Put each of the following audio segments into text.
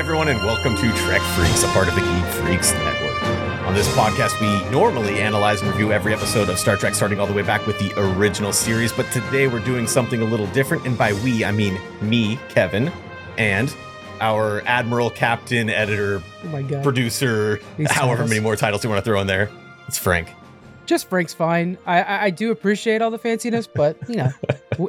everyone, and welcome to Trek Freaks, a part of the Geek Freaks Network. On this podcast, we normally analyze and review every episode of Star Trek, starting all the way back with the original series, but today we're doing something a little different, and by we, I mean me, Kevin, and our admiral, captain, editor, Oh producer, These however many more titles you want to throw in there. It's Frank. Just Frank's fine. I, I I do appreciate all the fanciness, but you know, we,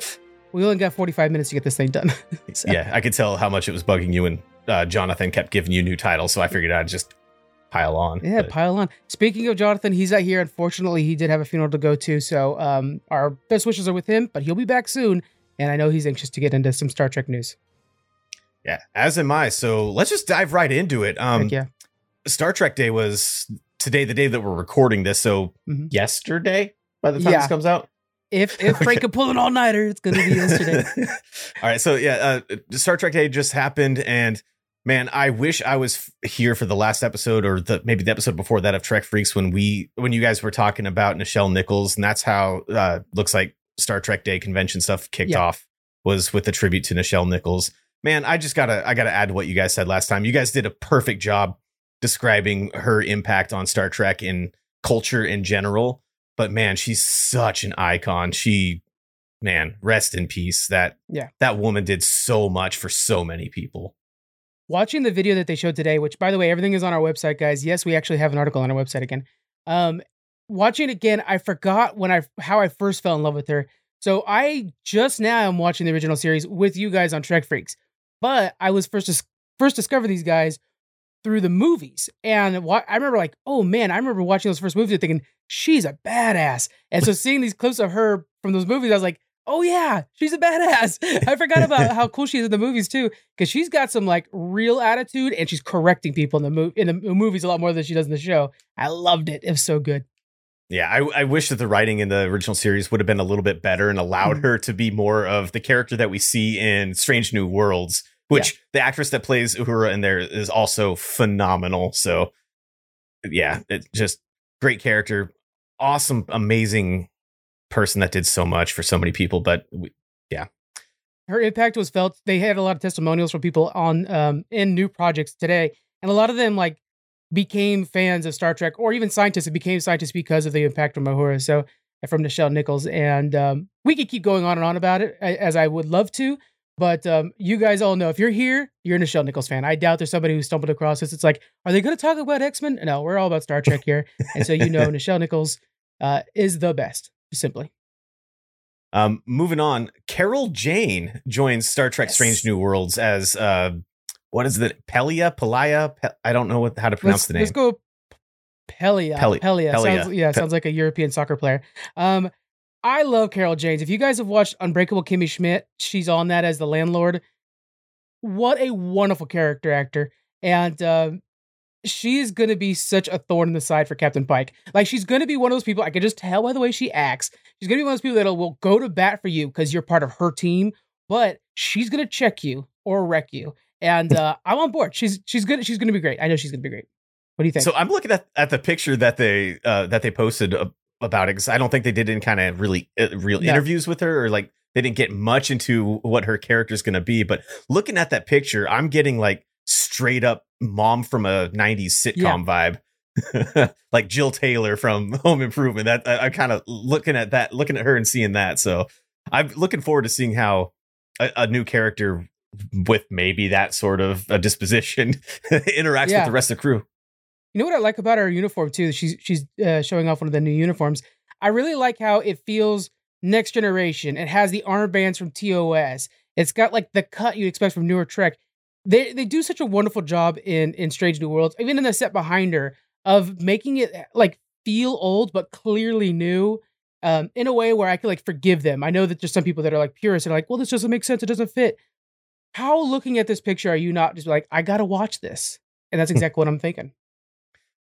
we only got 45 minutes to get this thing done. So, Yeah, I could tell how much it was bugging you, and uh, Jonathan kept giving you new titles, so I figured I'd just pile on. Yeah, But- pile on. Speaking of Jonathan, he's not here. Unfortunately, he did have a funeral to go to, so um, our best wishes are with him. But he'll be back soon, and I know he's anxious to get into some Star Trek news. yeah, as am I. So let's just dive right into it. Um, Heck yeah, Star Trek Day was today, the day that we're recording this. So Mhm. yesterday, by the time Yeah. this comes out. if if Frank Okay. can pull an all nighter, it's gonna be yesterday. All right, so yeah, uh, Star Trek Day just happened, and man, I wish I was here for the last episode or the maybe the episode before that of Trek Freaks when we when you guys were talking about Nichelle Nichols, and that's how uh, looks like Star Trek Day convention stuff kicked Yeah. off was with the tribute to Nichelle Nichols. Man, I just gotta I gotta add to what you guys said last time. You guys did a perfect job describing her impact on Star Trek in culture in general. But man, she's such an icon. She man, rest in peace. That Yeah. that woman did so much for so many people. Watching the video that they showed today, which by the way, everything is on our website, guys. Yes, we actually have an article on our website again. Um, watching it again, I forgot when I how I first fell in love with her. So I just now am watching the original series with you guys on Trek Freaks, but I was first first discovered these guys through the movies, and wa- I remember like, oh man, I remember watching those first movies and thinking she's a badass, and so seeing these clips of her from those movies, I was like. Oh yeah, she's a badass. I forgot about how cool she is in the movies too because she's got some like real attitude and she's correcting people in the movie in the movies a lot more than she does in the show. I loved it. It was so good. Yeah, I, I wish that the writing in the original series would have been a little bit better and allowed Mhm. her to be more of the character that we see in Strange New Worlds, which the actress that plays Uhura in there is also phenomenal. So, yeah, it's just great character, awesome, amazing person that did so much for so many people. But we, Her impact was felt. They had a lot of testimonials from people on um in new projects today, and a lot of them like became fans of Star Trek or even scientists that became scientists because of the impact from Uhura. So from Nichelle Nichols, and um, we could keep going on and on about it as I would love to. But um, you guys all know if you're here, you're a Nichelle Nichols fan. I doubt there's somebody who stumbled across this. It's like, are they going to talk about X Men? No, we're all about Star Trek here, and so you know Nichelle Nichols uh, is the best, simply. um, moving on, Carol Kane joins Star Trek Yes. Strange New Worlds as uh, what is it? Pelia? Pelia? Pe- I don't know what how to pronounce let's, the name. Let's go Pelia. Peli- Pelia. Pelia. Sounds, yeah, Pe- sounds like a European soccer player. Um, I love Carol Kane's. If you guys have watched Unbreakable Kimmy Schmidt, she's on that as the landlord. What a wonderful character actor. And um, she's going to be such a thorn in the side for Captain Pike. Like, she's going to be one of those people, I can just tell by the way she acts. She's going to be one of those people that will go to bat for you because you're part of her team, but she's going to check you or wreck you. And uh, I'm on board. She's she's good. She's going to be great. I know she's going to be great. What do you think? So I'm looking at, at the picture that they uh, that they posted about it because I don't think they did any kind of really uh, real No. interviews with her or like they didn't get much into what her character's going to be. But looking at that picture, I'm getting like straight up mom from a '90s sitcom vibe, like Jill Taylor from Home Improvement. That I, I'm kind of looking at that, looking at her and seeing that. So I'm looking forward to seeing how a, a new character with maybe that sort of a disposition interacts Yeah. with the rest of the crew. You know what I like about her uniform too? She's she's uh, showing off one of the new uniforms. I really like how it feels next generation. It has the armbands from TOS. It's got like the cut you'd expect from newer Trek. They they do such a wonderful job in in Strange New Worlds, even in the set behind her, of making it like feel old but clearly new. Um, in a way where I could like forgive them. I know that there's some people that are like purists and are like, well, this doesn't make sense. It doesn't fit. How looking at this picture are you not just like, I gotta watch this? And that's exactly what I'm thinking.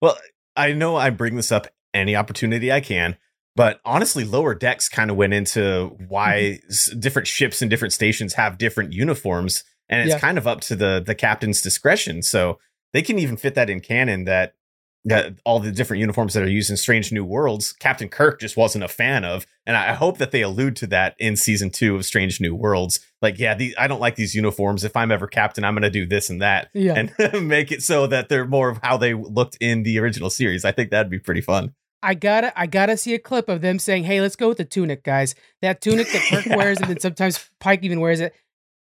Well, I know I bring this up any opportunity I can, but honestly, lower decks kind of went into why Mm-hmm. different ships and different stations have different uniforms, and it's Yeah. kind of up to the the captain's discretion. So they can even fit that in canon that that all the different uniforms that are used in Strange New Worlds, Captain Kirk just wasn't a fan of, and I hope that they allude to that in season two of Strange New Worlds. Like, yeah, the, I don't like these uniforms. If I'm ever captain, I'm going to do this and that, Yeah. and make it so that they're more of how they looked in the original series. I think that'd be pretty fun. I gotta I gotta see a clip of them saying, "Hey, let's go with the tunic, guys. That tunic that Kirk Yeah. wears, and then sometimes Pike even wears it."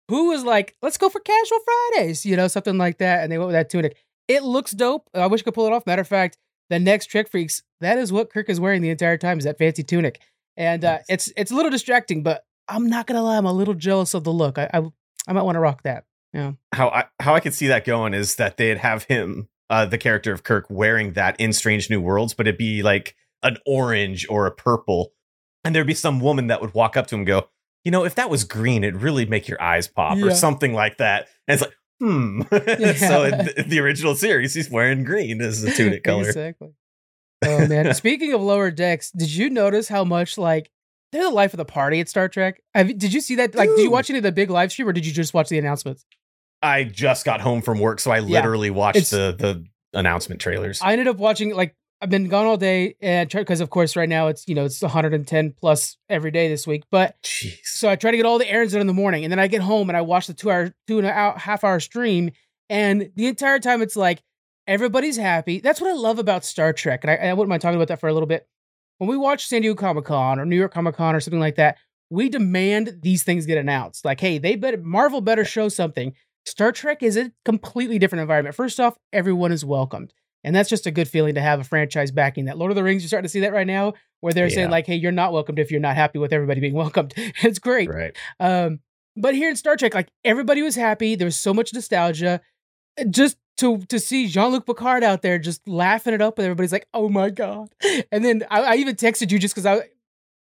Who was like, "Let's go for casual Fridays," you know, something like that, and they went with that tunic. It looks dope. I wish I could pull it off. Matter of fact, the next Trek Freaks, that is what Kirk is wearing the entire time is that fancy tunic, and uh, Nice. it's it's a little distracting, but I'm not gonna lie, I'm a little jealous of the look. I I, I might want to rock that. Yeah, how I how I could see that going is that they'd have him, uh, the character of Kirk, wearing that in Strange New Worlds, but it'd be like an orange or a purple, and there'd be some woman that would walk up to him and go, you know, if that was green, it'd really make your eyes pop or something like that. And it's like, hmm. so in the, in the original series, he's wearing green as the tunic color. Exactly. Oh man. Speaking of lower decks, did you notice how much like they're the life of the party at Star Trek? Have, did you see that? Like, did you watch any of the big live stream, or did you just watch the announcements? I just got home from work, so I Yeah. literally watched It's- the the announcement trailers. I ended up watching like I've been gone all day, and because of course right now it's you know it's 110 plus every day this week, but Jeez. so I try to get all the errands done in the morning, and then I get home and I watch the two hour, two and a half hour stream, and the entire time it's like everybody's happy. That's what I love about Star Trek, and I, I wouldn't mind talking about that for a little bit. When we watch San Diego Comic Con or New York Comic Con or something like that, we demand these things get announced. Like, hey, they better Marvel better show something. Star Trek is a completely different environment. First off, everyone is welcomed. And that's just a good feeling to have a franchise backing that. Lord of the Rings, you're starting to see that right now, where they're saying, like, hey, you're not welcomed if you're not happy with everybody being welcomed. It's great. Right. Um, but here in Star Trek, like everybody was happy. There was so much nostalgia. Just to to see Jean Luc Picard out there just laughing it up, and everybody's like, "Oh my god!" And then I, I even texted you just because I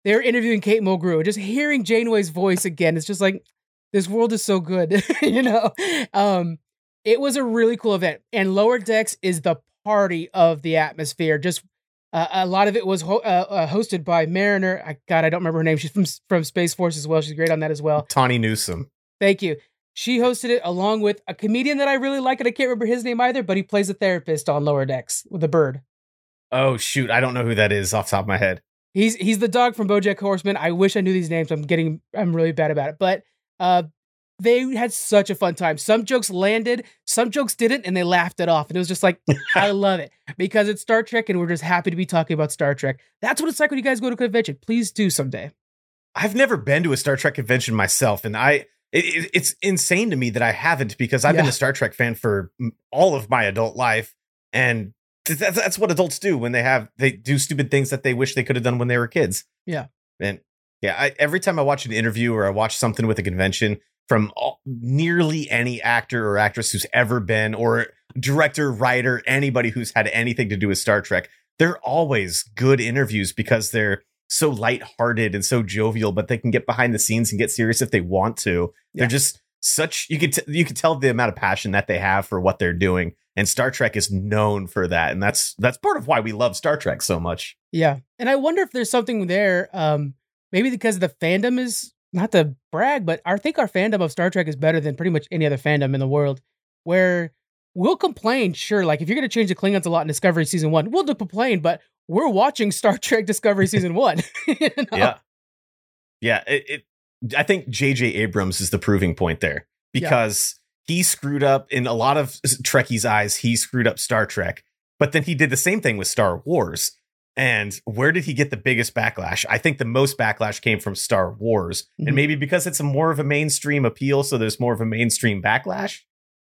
they were interviewing Kate Mulgrew, just hearing Janeway's voice again. It's just like this world is so good, you know. Um, it was a really cool event, and Lower Decks is the party of the atmosphere. Just uh, a lot of it was ho- uh, uh, hosted by Mariner. I God, I don't remember her name. She's from from Space Force as well. She's great on that as well. Tawny Newsome. Thank you. She hosted it along with a comedian that I really like, and I can't remember his name either, but he plays a therapist on Lower Decks with a bird. Oh shoot, I don't know who that is off the top of my head. He's he's the dog from BoJack Horseman. I wish I knew these names. I'm getting I'm really bad about it, but uh, they had such a fun time. Some jokes landed, some jokes didn't, and they laughed it off. And it was just like I love it because it's Star Trek, and we're just happy to be talking about Star Trek. That's what it's like when you guys go to a convention. Please do someday. I've never been to a Star Trek convention myself, and I it, it- it's insane to me that I haven't because I've been a Star Trek fan for all of my adult life, and th- that's, that's what adults do when they have they do stupid things that they wish they could have done when they were kids. Yeah. and yeah, I, every time I watch an interview or I watch something with a convention from all, nearly any actor or actress who's ever been, or director, writer, anybody who's had anything to do with Star Trek, they're always good interviews because they're so lighthearted and so jovial, but they can get behind the scenes and get serious if they want to. Yeah. They're just such you could t- you could tell the amount of passion that they have for what they're doing, and Star Trek is known for that, and that's that's part of why we love Star Trek so much. Yeah. And I wonder if there's something there. Um, maybe because the fandom is not to brag, but I think our fandom of Star Trek is better than pretty much any other fandom in the world. Where we'll complain, sure, like if you're gonna change the Klingons a lot in Discovery season one, we'll complain, but we're watching Star Trek Discovery season one. you know? Yeah, yeah. It, it I think J.J. Abrams is the proving point there because he screwed up in a lot of Trekkies' eyes. He screwed up Star Trek, but then he did the same thing with Star Wars. And where did he get the biggest backlash? I think the most backlash came from Star Wars, Mhm. and maybe because it's a more of a mainstream appeal, so there's more of a mainstream backlash.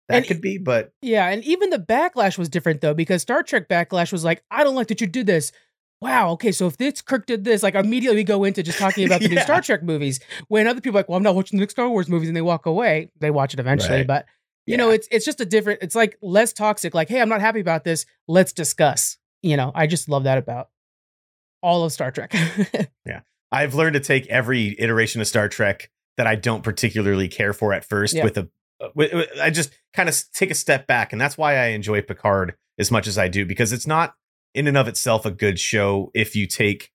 That And- could be, but Yeah, and even the backlash was different though, because Star Trek backlash was like, I don't like that you did this. Wow, okay, so if this Kirk did this, like immediately we go into just talking about the new Star Trek movies. When other people are like, well, I'm not watching the next Star Wars movies, and they walk away. They watch it eventually, Right. but you know, it's it's just a different. It's like less toxic. Like, hey, I'm not happy about this. Let's discuss. You know, I just love that about all of Star Trek. Yeah. I've learned to take every iteration of Star Trek that I don't particularly care for at first with a uh, with, with- I just kind of take a step back and that's why I enjoy Picard as much as I do because it's not in and of itself a good show if you take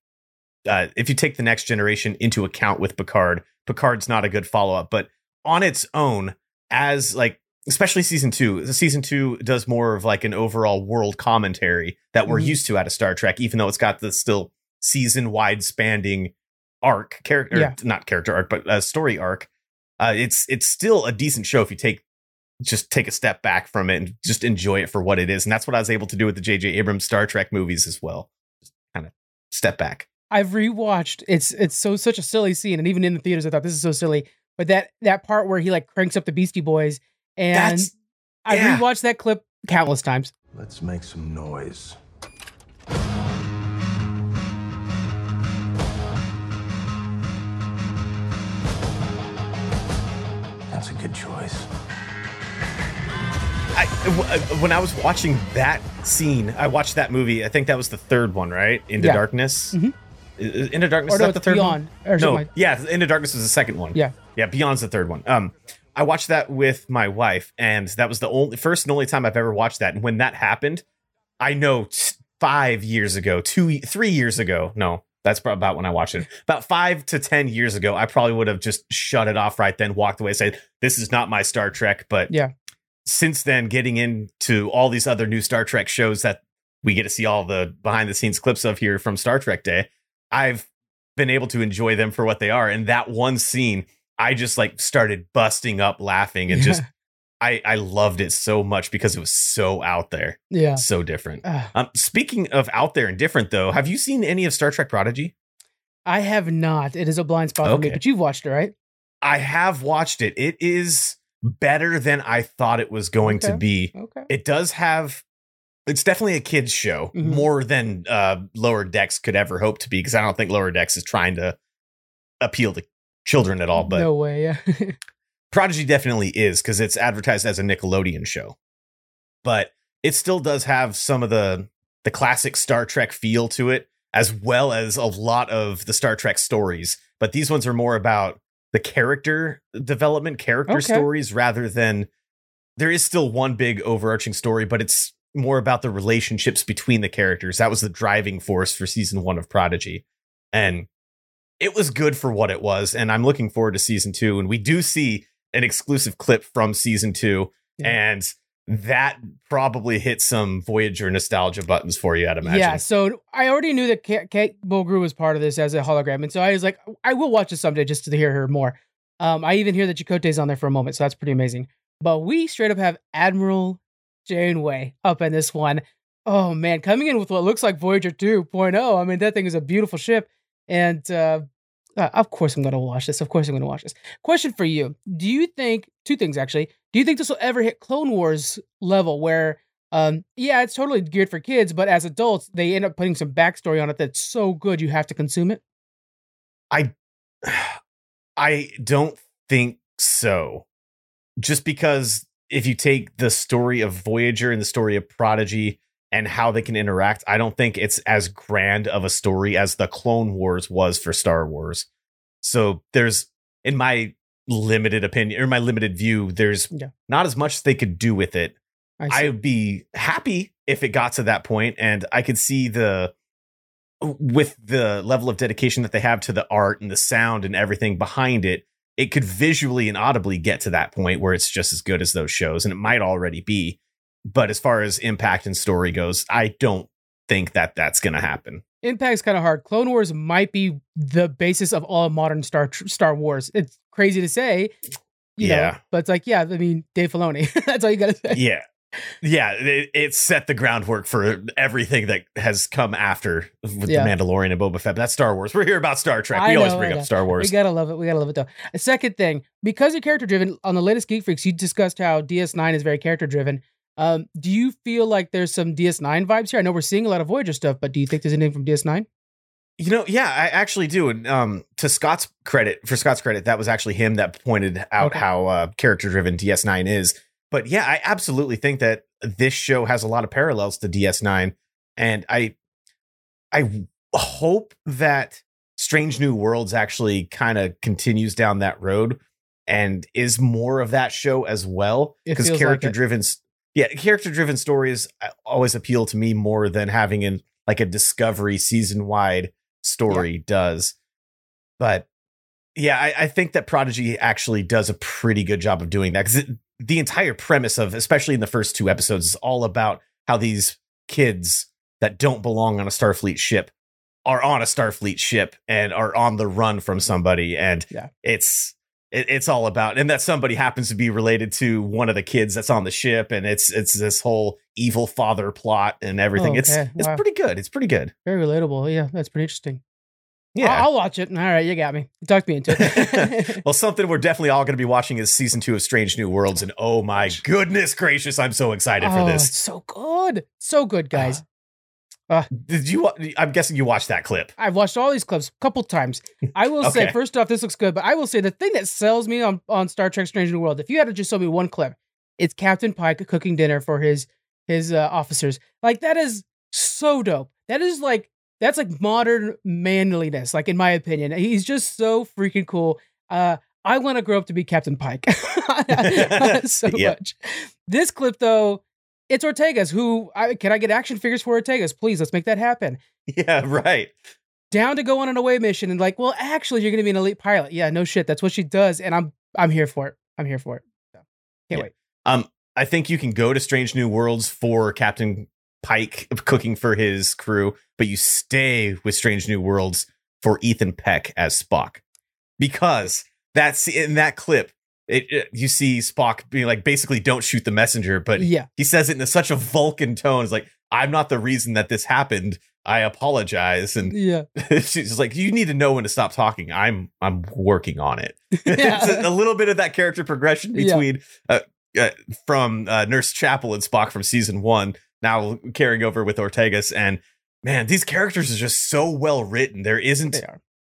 uh, if you take the next generation into account with Picard. Picard's not a good follow-up, but on its own as like especially season two. The season two does more of like an overall world commentary that we're Mhm. used to out of Star Trek, even though it's got the still season wide spanning arc character, Yeah. not character arc, but uh, story arc. Uh, it's it's still a decent show if you take just take a step back from it and just enjoy it for what it is, and that's what I was able to do with the J.J. Abrams Star Trek movies as well. Just kind of step back. I've rewatched. It's it's so such a silly scene, and even in the theaters, I thought this is so silly. But that that part where he like cranks up the Beastie Boys, and That's I yeah. rewatched that clip countless times. Let's make some noise. That's a good choice. I, w- uh, when I was watching that scene, I watched that movie. I think that was the third one, right? Into Yeah. Darkness. Mhm. I- I- Into Darkness Or is no, that the third Beyond, one? or No, like- yeah, Into Darkness was the second one. Yeah. yeah, Beyond's the third one. Um, I watched that with my wife, and that was the only first and only time I've ever watched that. And when that happened, I know t- five years ago, two, three years ago. No, that's about when I watched it. About five to ten years ago, I probably would have just shut it off right then, walked away, said, "This is not my Star Trek." But Yeah. since then, getting into all these other new Star Trek shows that we get to see all the behind the scenes clips of here from Star Trek Day, I've been able to enjoy them for what they are. And that one scene, I just like started busting up laughing and just I I loved it so much because it was so out there, yeah. so different. Um, speaking of out there and different, though, have you seen any of Star Trek Prodigy? I have not. It is a blind spot for me, but you've watched it, right? I have watched it. It is better than I thought it was going to be. Okay. It does have. It's definitely a kids show Mhm. more than uh, Lower Decks could ever hope to be because I don't think Lower Decks is trying to appeal to children at all. But no way. Yeah. Prodigy definitely is because it's advertised as a Nickelodeon show, but it still does have some of the the classic Star Trek feel to it, as well as a lot of the Star Trek stories. But these ones are more about the character development, character Okay. stories, rather than there is still one big overarching story, but it's more about the relationships between the characters. That was the driving force for season one of Prodigy, and it was good for what it was. And I'm looking forward to season two. And we do see an exclusive clip from season two, Yeah. and that probably hit some Voyager nostalgia buttons for you, I'd imagine. Yeah, so I already knew that Kate, Kate Mulgrew was part of this as a hologram, and so I was like, I will watch this someday just to hear her more. Um, I even hear that Chakotay's on there for a moment, so that's pretty amazing. But we straight up have Admiral Janeway up in this one. Oh man, coming in with what looks like Voyager 2.0. I mean, that thing is a beautiful ship, and uh, uh, of course I'm going to watch this. Of course I'm going to watch this. Question for you: Do you think two things actually? Do you think this will ever hit Clone Wars level where? Um, yeah, it's totally geared for kids, but as adults, they end up putting some backstory on it that's so good you have to consume it. I I don't think so. Just because if you take the story of Voyager and the story of Prodigy and how they can interact, I don't think it's as grand of a story as the Clone Wars was for Star Wars. So there's, in my limited opinion or my limited view, there's Yeah. not as much they could do with it. I. I'd be happy if it got to that point and I could see the with the level of dedication that they have to the art and the sound and everything behind it, it could visually and audibly get to that point where it's just as good as those shows and it might already be. But as far as impact and story goes, I don't think that that's going to happen. Impact's kind of hard. Clone Wars might be the basis of all modern Star Star Wars. It's crazy to say, you know, Yeah. but it's like, yeah, I mean, Dave Filoni. that's all you got to say. Yeah. Yeah, it, it set the groundwork for everything that has come after with Yeah. the Mandalorian and Boba Fett. That's Star Wars. We're here about Star Trek. We always bring up Star Wars. We gotta love it. We gotta love it though. A second thing, because you're character driven, on the latest Geek Freaks, you discussed how DS9 is very character driven. Um, do you feel like there's some DS9 vibes here? I know we're seeing a lot of Voyager stuff, but do you think there's anything from DS9? You know, yeah, I actually do. And um, to Scott's credit, for Scott's credit, that was actually him that pointed out Okay. how uh, character driven DS9 is. But yeah, I absolutely think that this show has a lot of parallels to DS9, and I, I hope that Strange New Worlds actually kind of continues down that road and is more of that show as well. Because character driven, yeah, character driven stories uh, always appeal to me more than having an like a Discovery season wide story does. But yeah, I, I think that Prodigy actually does a pretty good job of doing that because the entire premise of, especially in the first two episodes, is all about how these kids that don't belong on a Starfleet ship are on a Starfleet ship and are on the run from somebody, and Yeah. it's it, it's all about, and that somebody happens to be related to one of the kids that's on the ship, and it's it's this whole evil father plot and everything. Oh, It's okay. it's Wow. pretty good. It's pretty good. Very relatable. Yeah, that's pretty interesting. Yeah. I'll, I'll watch it. All right, you got me. Talked me into it. well, something we're definitely all going to be watching is season two of Strange New Worlds, and oh my goodness gracious, I'm so excited oh, for it's this. so good. So good, guys. Did you? I'm guessing you watched that clip. I've watched all these clips a couple times. I will say, first off, this looks good, but I will say the thing that sells me on, on Star Trek Strange New World, if you had to just show me one clip, it's Captain Pike cooking dinner for his his uh, officers. Like that is so dope. That is like that's like modern manliness, like in my opinion. He's just so freaking cool. Uh I want to grow up to be Captain Pike so Yeah. much. This clip though, it's Ortegas who I, can I get action figures for Ortegas? Please, let's make that happen Yeah, right. down to go on an away mission and like, well, actually, you're gonna be an elite pilot. Yeah, no shit. That's what she does, and I'm I'm here for it. I'm here for it. So, can't Yeah. wait. Um, I think you can go to Strange New Worlds for Captain Pike cooking for his crew, but you stay with Strange New Worlds for Ethan Peck as Spock because that's in that clip. It, it- you see Spock being like, basically, don't shoot the messenger, but yeah, he says it in such a Vulcan tone. It's like, I'm not the reason that this happened. I apologize. And yeah, she's just like, you need to know when to stop talking. I'm I'm working on it. Yeah. it's a, a little bit of that character progression Yeah. between uh, uh, from uh, Nurse Chapel and Spock from season one, now carrying over with Ortegas. And man, these characters are just so well written. There isn't.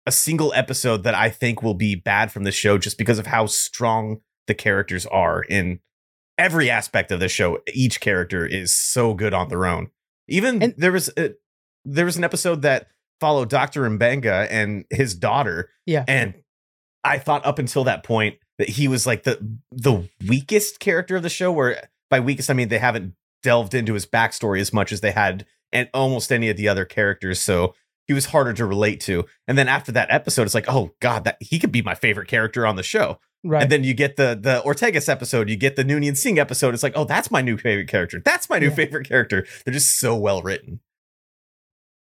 A single episode that I think will be bad from the show just because of how strong the characters are in every aspect of the show. Each character is so good on their own. Even And- there was a, there was an episode that followed Dr. Mbenga and his daughter. Yeah. And I thought up until that point that he was like the the weakest character of the show where by weakest I mean they haven't delved into his backstory as much as they had and almost any of the other characters. So he was harder to relate to. And then after that episode, it's like, oh god, that he could be my favorite character on the show. Right. And then you get the the Ortegas episode, you get the Noonien Singh episode. It's like, oh, that's my new favorite character. That's my new Yeah. favorite character. They're just so well written.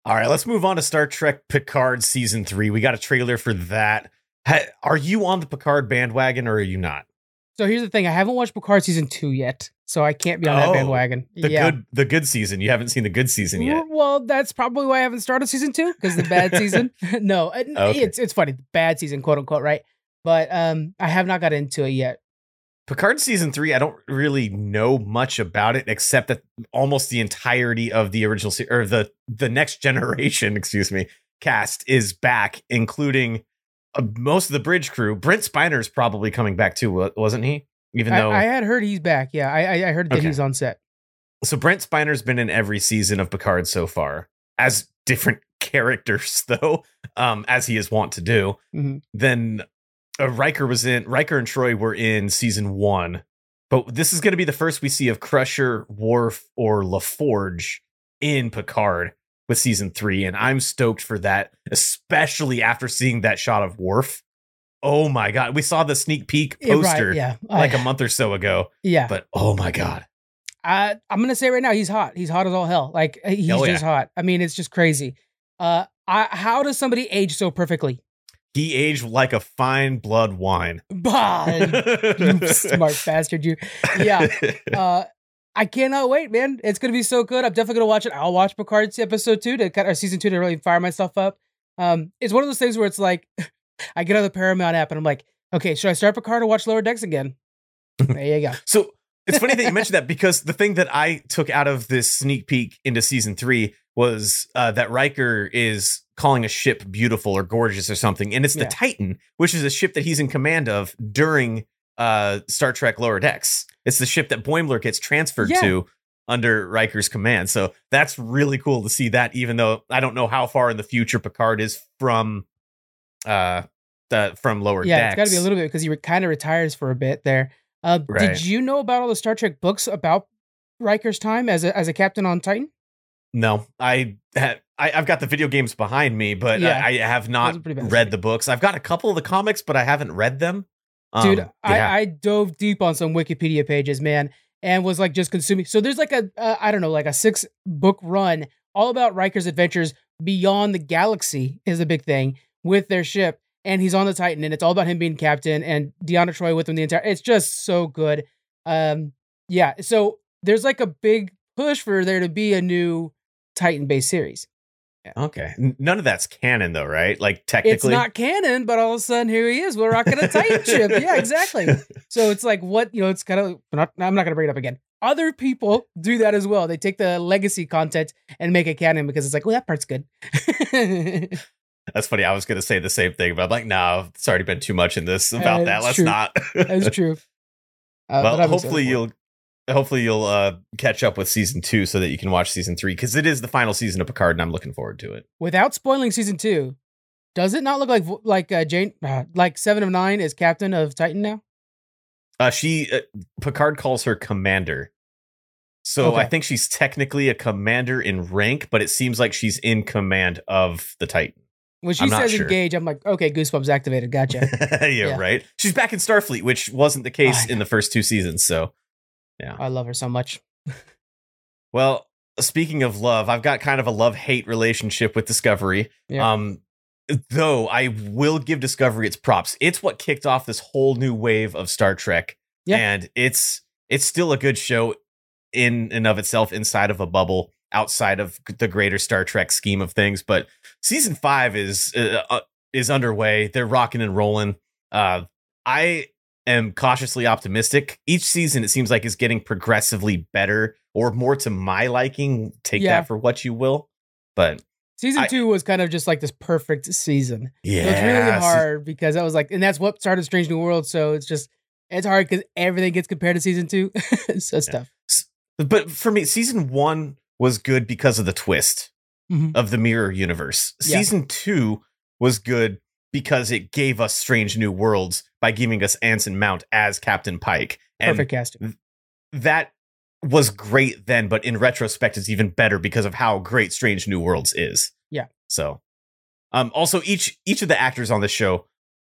All right, let's move on to Star Trek Picard season three. We got a trailer for that. Ha- Are you on the Picard bandwagon or are you not? So here's the thing: I haven't watched Picard season two yet, so I can't be on that Oh, bandwagon. The yeah. good the good season. You haven't seen the good season yet. Well, that's probably why I haven't started season two because the bad season. no, Okay. it's it's funny, bad season, quote unquote, right? But um, I have not got into it yet. Picard season three, I don't really know much about it except that almost the entirety of the original se- or the the next generation, excuse me, cast is back, including uh, most of the bridge crew. Brent Spiner's probably coming back too, wasn't he? Even though I had heard he's back. Yeah, I I, I heard that Okay. he's on set. so Brent Spiner's been in every season of Picard so far as different characters, though, um, as he is wont to do. Mhm. Then uh, Riker was in Riker and Troi were in season one, but this is going to be the first we see of Crusher, Worf, or LaForge in Picard with season three, and I'm stoked for that, especially after seeing that shot of Worf. Oh my god, we saw the sneak peek Yeah, right, poster yeah, like a month or so ago, yeah. but oh my god, I, I'm gonna say right now, he's hot. He's hot as all hell. Like uh, he's Oh, yeah. just hot. I mean, it's just crazy. Uh, I, how does somebody age so perfectly? he aged like a fine blood wine. Bah, you smart bastard, you. Yeah. Uh, I cannot wait, man. It's gonna be so good. I'm definitely gonna watch it. I'll watch Picard's episode two to cut or season two to really fire myself up. Um, it's one of those things where it's like, I get on the Paramount app and I'm like, okay, should I start Picard or watch Lower Decks again? There you go. So it's funny that you mentioned that because the thing that I took out of this sneak peek into season three was uh, that Riker is calling a ship beautiful or gorgeous or something, and it's the Yeah. Titan, which is a ship that he's in command of during uh, Star Trek Lower Decks. It's the ship that Boimler gets transferred Yeah. to under Riker's command. So that's really cool to see that, even though I don't know how far in the future Picard is from uh the from Lower yeah, Decks. it's got to be a little bit because he re- kind of retires for a bit there. Uh, Right. Did you know about all the Star Trek books about Riker's time as a as a captain on Titan? No, I, ha- I I've got the video games behind me, but Yeah. I, I have not Those are pretty bad. read the books. I've got a couple of the comics, but I haven't read them. Dude, Um, I, yeah. I dove deep on some Wikipedia pages, man, and was like just consuming. So there's like a uh, I don't know, like a six book run all about Riker's adventures beyond the galaxy is a big thing with their ship, and he's on the Titan, and it's all about him being captain and Deanna Troi with him the entire. It's just so good. Um, yeah. So there's like a big push for there to be a new Titan based series. Okay. None of that's canon though, right? Like technically. It's not canon, but all of a sudden here he is. We're rocking a Titan ship. Yeah, exactly. So it's like what you know. It's kind of. Not, I'm not going to bring it up again. Other people do that as well. They take the legacy content and make it canon because it's like, well, that part's good. That's funny. I was going to say the same thing, but I'm like, no, it's already been too much in this about Uh, that. Let's true. not. That's true. Uh, well, hopefully excited for it. you'll hopefully you'll uh, catch up with season two so that you can watch season three because it is the final season of Picard, and I'm looking forward to it. without spoiling season two. Does it not look like like uh, Jane, uh, like Seven of Nine is captain of Titan now? Uh, she uh, Picard calls her commander, so I think she's technically a commander in rank, but it seems like she's in command of the Titan. When she I'm says sure. engage, I'm like, okay, goosebumps activated. Gotcha. yeah, Yeah. right. She's back in Starfleet, which wasn't the case in the first two seasons. So, I love her so much. well, speaking of love, I've got kind of a love hate relationship with Discovery. Yeah. Um, though I will give Discovery its props. It's what kicked off this whole new wave of Star Trek. Yeah. And it's it's still a good show in and of itself inside of a bubble outside of the greater Star Trek scheme of things. But season five is uh, uh, is underway. They're rocking and rolling. Uh, I am cautiously optimistic. Each season, it seems like is getting progressively better or more to my liking. Take Yeah. that for what you will. But Season I- two was kind of just like this perfect season. yeah, So it's really hard because I was like, and that's what started Strange New World. So it's just, it's hard because everything gets compared to season two. so tough. But for me, season one was good because of the twist Mhm. of the mirror universe. Yeah. Season two was good because it gave us Strange New Worlds by giving us Anson Mount as Captain Pike. And Perfect casting. that was great then, but in retrospect, it's even better because of how great Strange New Worlds is. Yeah. So, um, also each each of the actors on the show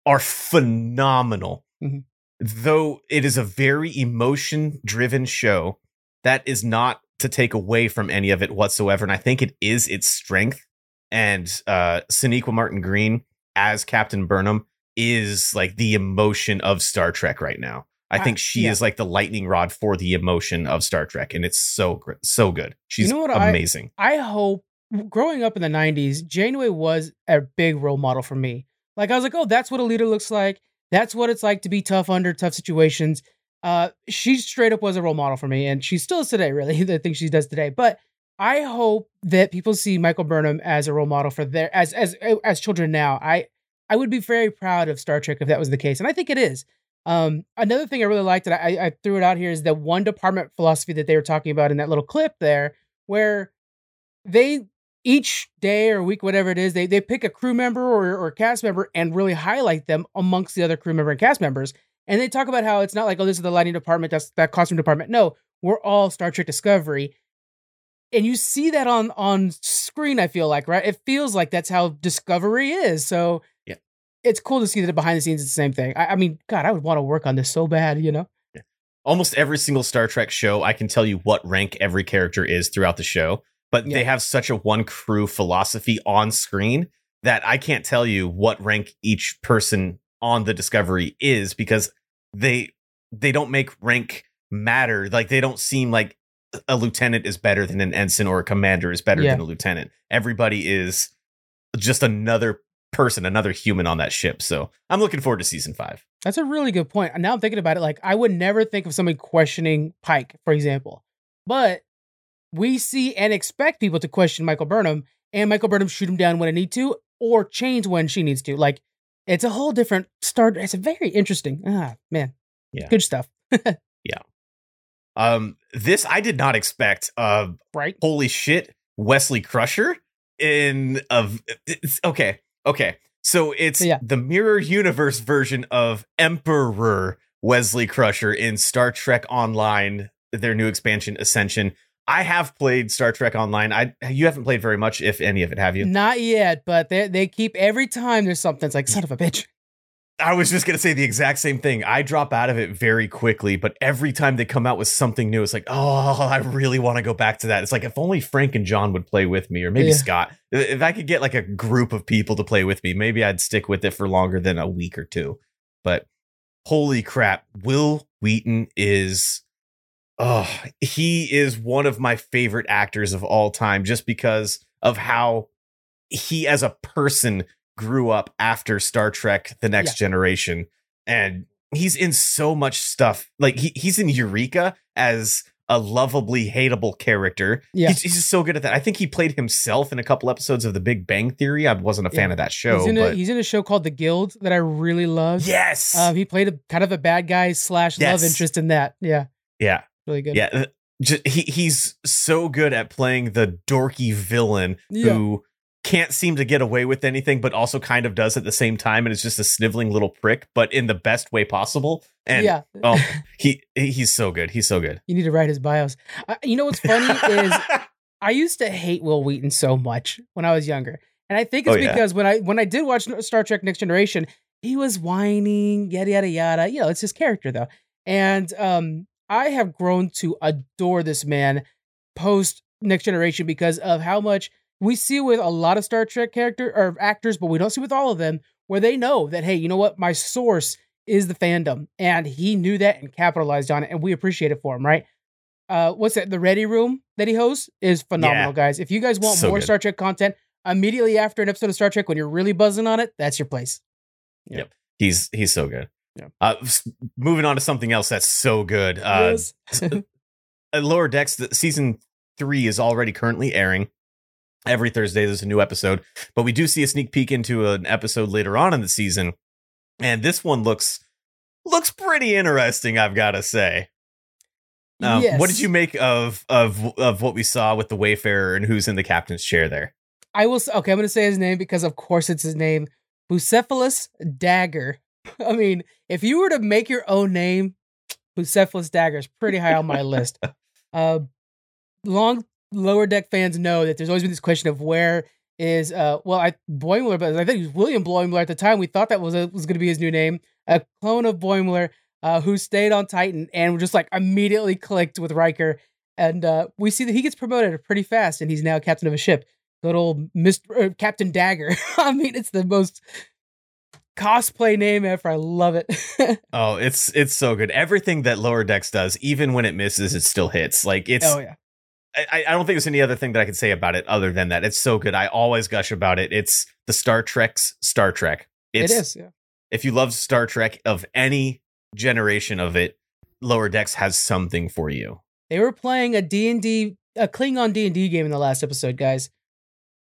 are phenomenal. Mhm. Though it is a very emotion driven show, that is not to take away from any of it whatsoever, and I think it is its strength. And uh, Sonequa Martin Green as Captain Burnham is like the emotion of Star Trek right now. I Ah, think she yeah. is like the lightning rod for the emotion of Star Trek, and it's so so good. She's know what amazing. I hope growing up in the 90s, Janeway was a big role model for me. Like, I was like, oh, that's what a leader looks like. That's what it's like to be tough under tough situations. Uh, she straight up was a role model for me, and she still is today, really. the think she does today. But I hope that people see Michael Burnham as a role model for their as as as children now. I I would be very proud of Star Trek if that was the case, and I think it is. Um, another thing I really liked that I, I threw it out here is the one department philosophy that they were talking about in that little clip there, where they each day or week, whatever it is, they they pick a crew member or, or cast member and really highlight them amongst the other crew member and cast members. And they talk about how it's not like, oh, this is the lighting department, that's that costume department. No, we're all Star Trek Discovery. And you see that on on screen, I feel like, right? It feels like that's how Discovery is. So Yeah. it's cool to see that behind the scenes it's the same thing. I, I mean, God, I would want to work on this so bad, you know? Almost every single Star Trek show, I can tell you what rank every character is throughout the show, but Yeah. they have such a one crew philosophy on screen that I can't tell you what rank each person on the Discovery is because they they don't make rank matter. Like they don't seem like a lieutenant is better than an ensign or a commander is better Yeah. than a lieutenant. Everybody is just another person, another human on that ship. So I'm looking forward to season five. That's a really good point. Now I'm thinking about it. Like, I would never think of somebody questioning Pike, for example. But we see and expect people to question Michael Burnham, and Michael Burnham shoot him down when it need to, or change when she needs to. Like, it's a whole different start. It's a very interesting. Ah, man. Yeah. Good stuff. Um, this I did not expect. Uh, Right? holy shit, Wesley Crusher in of okay, okay. So it's Yeah. the mirror universe version of Emperor Wesley Crusher in Star Trek Online, their new expansion Ascension. I have played Star Trek Online. I you haven't played very much, if any of it, have you? Not yet, but they they keep every time there's something. It's like son of a bitch. I was just gonna say the exact same thing. I drop out of it very quickly, but every time they come out with something new, it's like, oh, I really want to go back to that. It's like if only Frank and John would play with me, or maybe Yeah. Scott. If I could get like a group of people to play with me, maybe I'd stick with it for longer than a week or two. But holy crap, Wil Wheaton is oh, he is one of my favorite actors of all time just because of how he as a person grew up after Star Trek The Next Generation and he's in so much stuff. Like he, he's in Eureka as a lovably hateable character. Yeah. He's, he's just so good at that. I think he played himself in a couple episodes of The Big Bang Theory. I wasn't a fan Yeah. of that show, he's in a but he's in a show called The Guild that I really love. yes. Um, he played a kind of a bad guy slash love interest in that. Yeah, yeah. really good. Yeah, uh, ju- he he's so good at playing the dorky villain Yeah. who can't seem to get away with anything, but also kind of does at the same time, and is just a sniveling little prick, but in the best way possible. And yeah. oh, he he's so good. He's so good. You need to write his bios. Uh, you know what's funny is I used to hate Wil Wheaton so much when I was younger, and I think it's Oh, yeah. because when I when I did watch Star Trek Next Generation, he was whining, yada yada yada. You know, it's his character though, and um, I have grown to adore this man post Next Generation because of how much we see with a lot of Star Trek character or actors, but we don't see with all of them where they know that hey, you know what, my source is the fandom, and he knew that and capitalized on it, and we appreciate it for him, right? Uh, what's that? The Ready Room that he hosts is phenomenal, Yeah. guys. If you guys want So more good. Star Trek content immediately after an episode of Star Trek, when you're really buzzing on it, that's your place. Yep. He's he's so good. Yeah. Uh, moving on to something else that's so good. Uh, Yes. uh, Lower Decks, the, season three is already currently airing. Every Thursday, there's a new episode, but we do see a sneak peek into an episode later on in the season, and this one looks looks pretty interesting. I've got to say. Um, What did you make of of of what we saw with the Wayfarer and who's in the captain's chair there? I will. s- Okay, I'm going to say his name because, of course, it's his name, Bucephalus Dagger. I mean, if you were to make your own name, Bucephalus Dagger is pretty high on my list. Uh, long lower deck fans know that there's always been this question of where is uh well I Boimler, but I think it was William Boimler at the time. We thought that was a, was going to be his new name, a clone of Boimler, uh, who stayed on Titan and just like immediately clicked with Riker. And uh, we see that he gets promoted pretty fast, and he's now captain of a ship. Good old Mr. Uh, Captain Dagger. I mean, it's the most cosplay name ever. I love it. Oh, it's it's so good. Everything that Lower Decks does, even when it misses, it still hits. Like it's oh yeah, I, I don't think there's any other thing that I can say about it other than that. It's so good. I always gush about it. It's the Star Trek's Star Trek. It's, it is. Yeah. If you love Star Trek of any generation of it, Lower Decks has something for you. They were playing a D&D, a Klingon D&D game in the last episode, guys.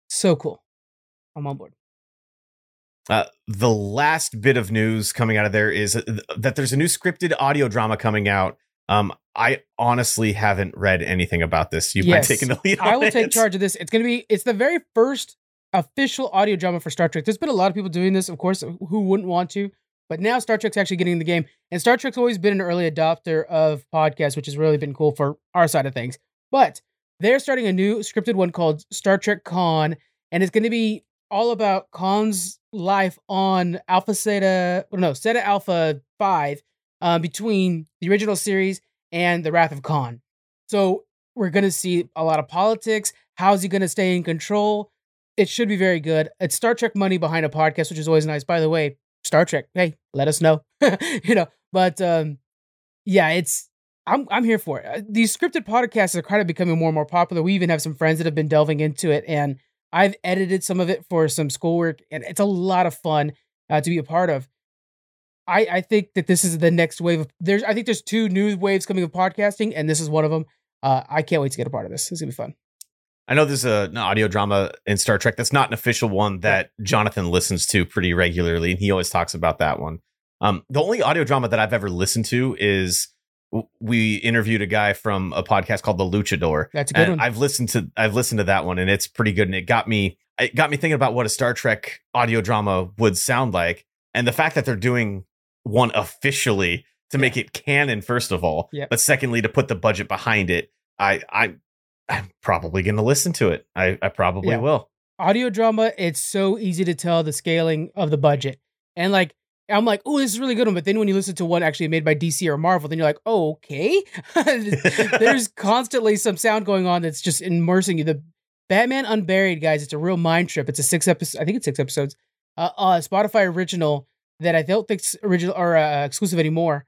So cool. I'm on board. Uh, the last bit of news coming out of there is that there's a new scripted audio drama coming out. Um, I honestly haven't read anything about this. You Yes. mind taking the lead? I will take charge of this. It's going to be, it's the very first official audio drama for Star Trek. There's been a lot of people doing this, of course, who wouldn't want to, but now Star Trek's actually getting in the game. And Star Trek's always been an early adopter of podcasts, which has really been cool for our side of things. But they're starting a new scripted one called Star Trek Khan, and it's going to be all about Khan's life on Alpha Zeta, no, Zeta Alpha 5 um, between the original series and the Wrath of Khan. So we're going to see a lot of politics. How's he going to stay in control? It should be very good. It's Star Trek money behind a podcast, which is always nice. By the way, Star Trek, hey, let us know. you know, but um, yeah, it's I'm I'm here for it. Uh, These scripted podcasts are kind of becoming more and more popular. We even have some friends that have been delving into it, and I've edited some of it for some schoolwork, and it's a lot of fun uh, to be a part of. I I think that this is the next wave of there's I think there's two new waves coming of podcasting, and this is one of them. Uh, I can't wait to get a part of this. It's gonna be fun. I know there's a, an audio drama in Star Trek that's not an official one that Jonathan listens to pretty regularly, and he always talks about that one. Um, the only audio drama that I've ever listened to is we interviewed a guy from a podcast called The Luchador. That's a good and one. I've listened to I've listened to that one, and it's pretty good, and it got me it got me thinking about what a Star Trek audio drama would sound like, and the fact that they're doing one officially to make it canon, first of all, Yep. but secondly to put the budget behind it. I I I'm probably going to listen to it. I, I probably Yeah. will. audio drama, it's so easy to tell the scaling of the budget. And like I'm like, oh, this is a really good one. But then when you listen to one actually made by DC or Marvel, then you're like, oh, okay. There's constantly some sound going on that's just immersing you. The Batman Unburied, guys, it's a real mind trip. It's a six episode, I think it's six episodes, uh, uh Spotify original that I don't think's original or uh, exclusive anymore.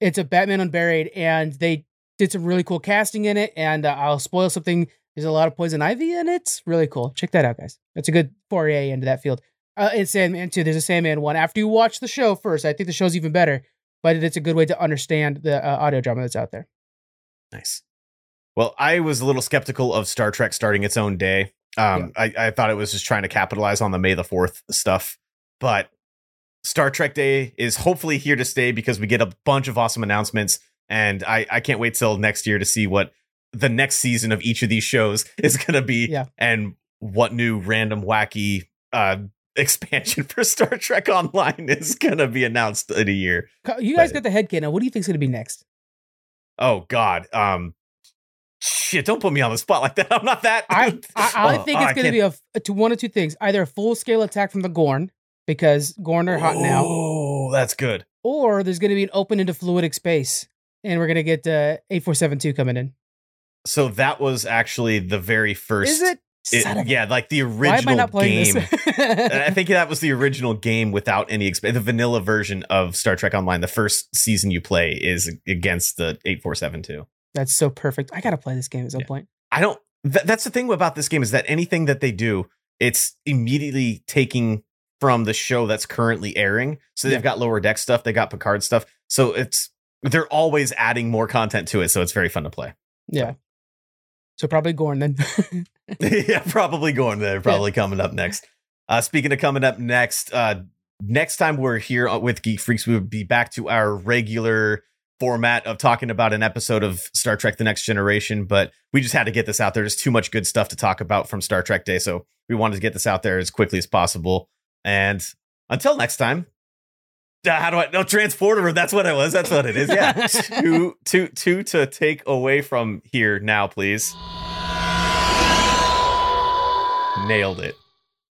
It's a Batman Unburied, and they did some really cool casting in it. And uh, I'll spoil something. There's a lot of poison ivy in it. It's really cool. Check that out, guys. That's a good foray into that field. Uh, and Sandman too. There's a Sandman one. After you watch the show first, I think the show's even better. But it's a good way to understand the uh, audio drama that's out there. Nice. Well, I was a little skeptical of Star Trek starting its own day. Um, yeah. I, I thought it was just trying to capitalize on the May the Fourth stuff, but Star Trek Day is hopefully here to stay because we get a bunch of awesome announcements, and I I can't wait till next year to see what the next season of each of these shows is going to be, yeah. and what new random wacky uh expansion for Star Trek Online is going to be announced in a year. You guys but, got the head canon. What do you think is going to be next? Oh God, um, shit! Don't put me on the spot like that. I'm not that. I I, I oh, think it's oh, going to be a, a to one of two things: either a full scale attack from the Gorn, because Gorn are hot now. Oh, that's good. Or there's going to be an open into fluidic space, and we're going to get uh, 8472 coming in. So that was actually the very first. Is it? It, yeah, like the original game. I think that was the original game without any exp- the vanilla version of Star Trek Online. The first season you play is against the eight four seven two. That's so perfect. I gotta play this game at some yeah. point. I don't. Th- that's the thing about this game is that anything that they do, it's immediately taking from the show that's currently airing. So they've yeah. got lower deck stuff, they got Picard stuff. So it's they're always adding more content to it. So it's very fun to play. Yeah. So probably Gorn then. yeah, probably Gorn there. Probably yeah. coming up next. Uh, speaking of coming up next, uh, next time we're here with Geek Freaks, we will be back to our regular format of talking about an episode of Star Trek The Next Generation, but we just had to get this out there. There's too much good stuff to talk about from Star Trek Day. So we wanted to get this out there as quickly as possible. And until next time, uh, how do I no transporter? That's what it was. That's what it is. Yeah, two, two, two to take away from here now, please. Nailed it.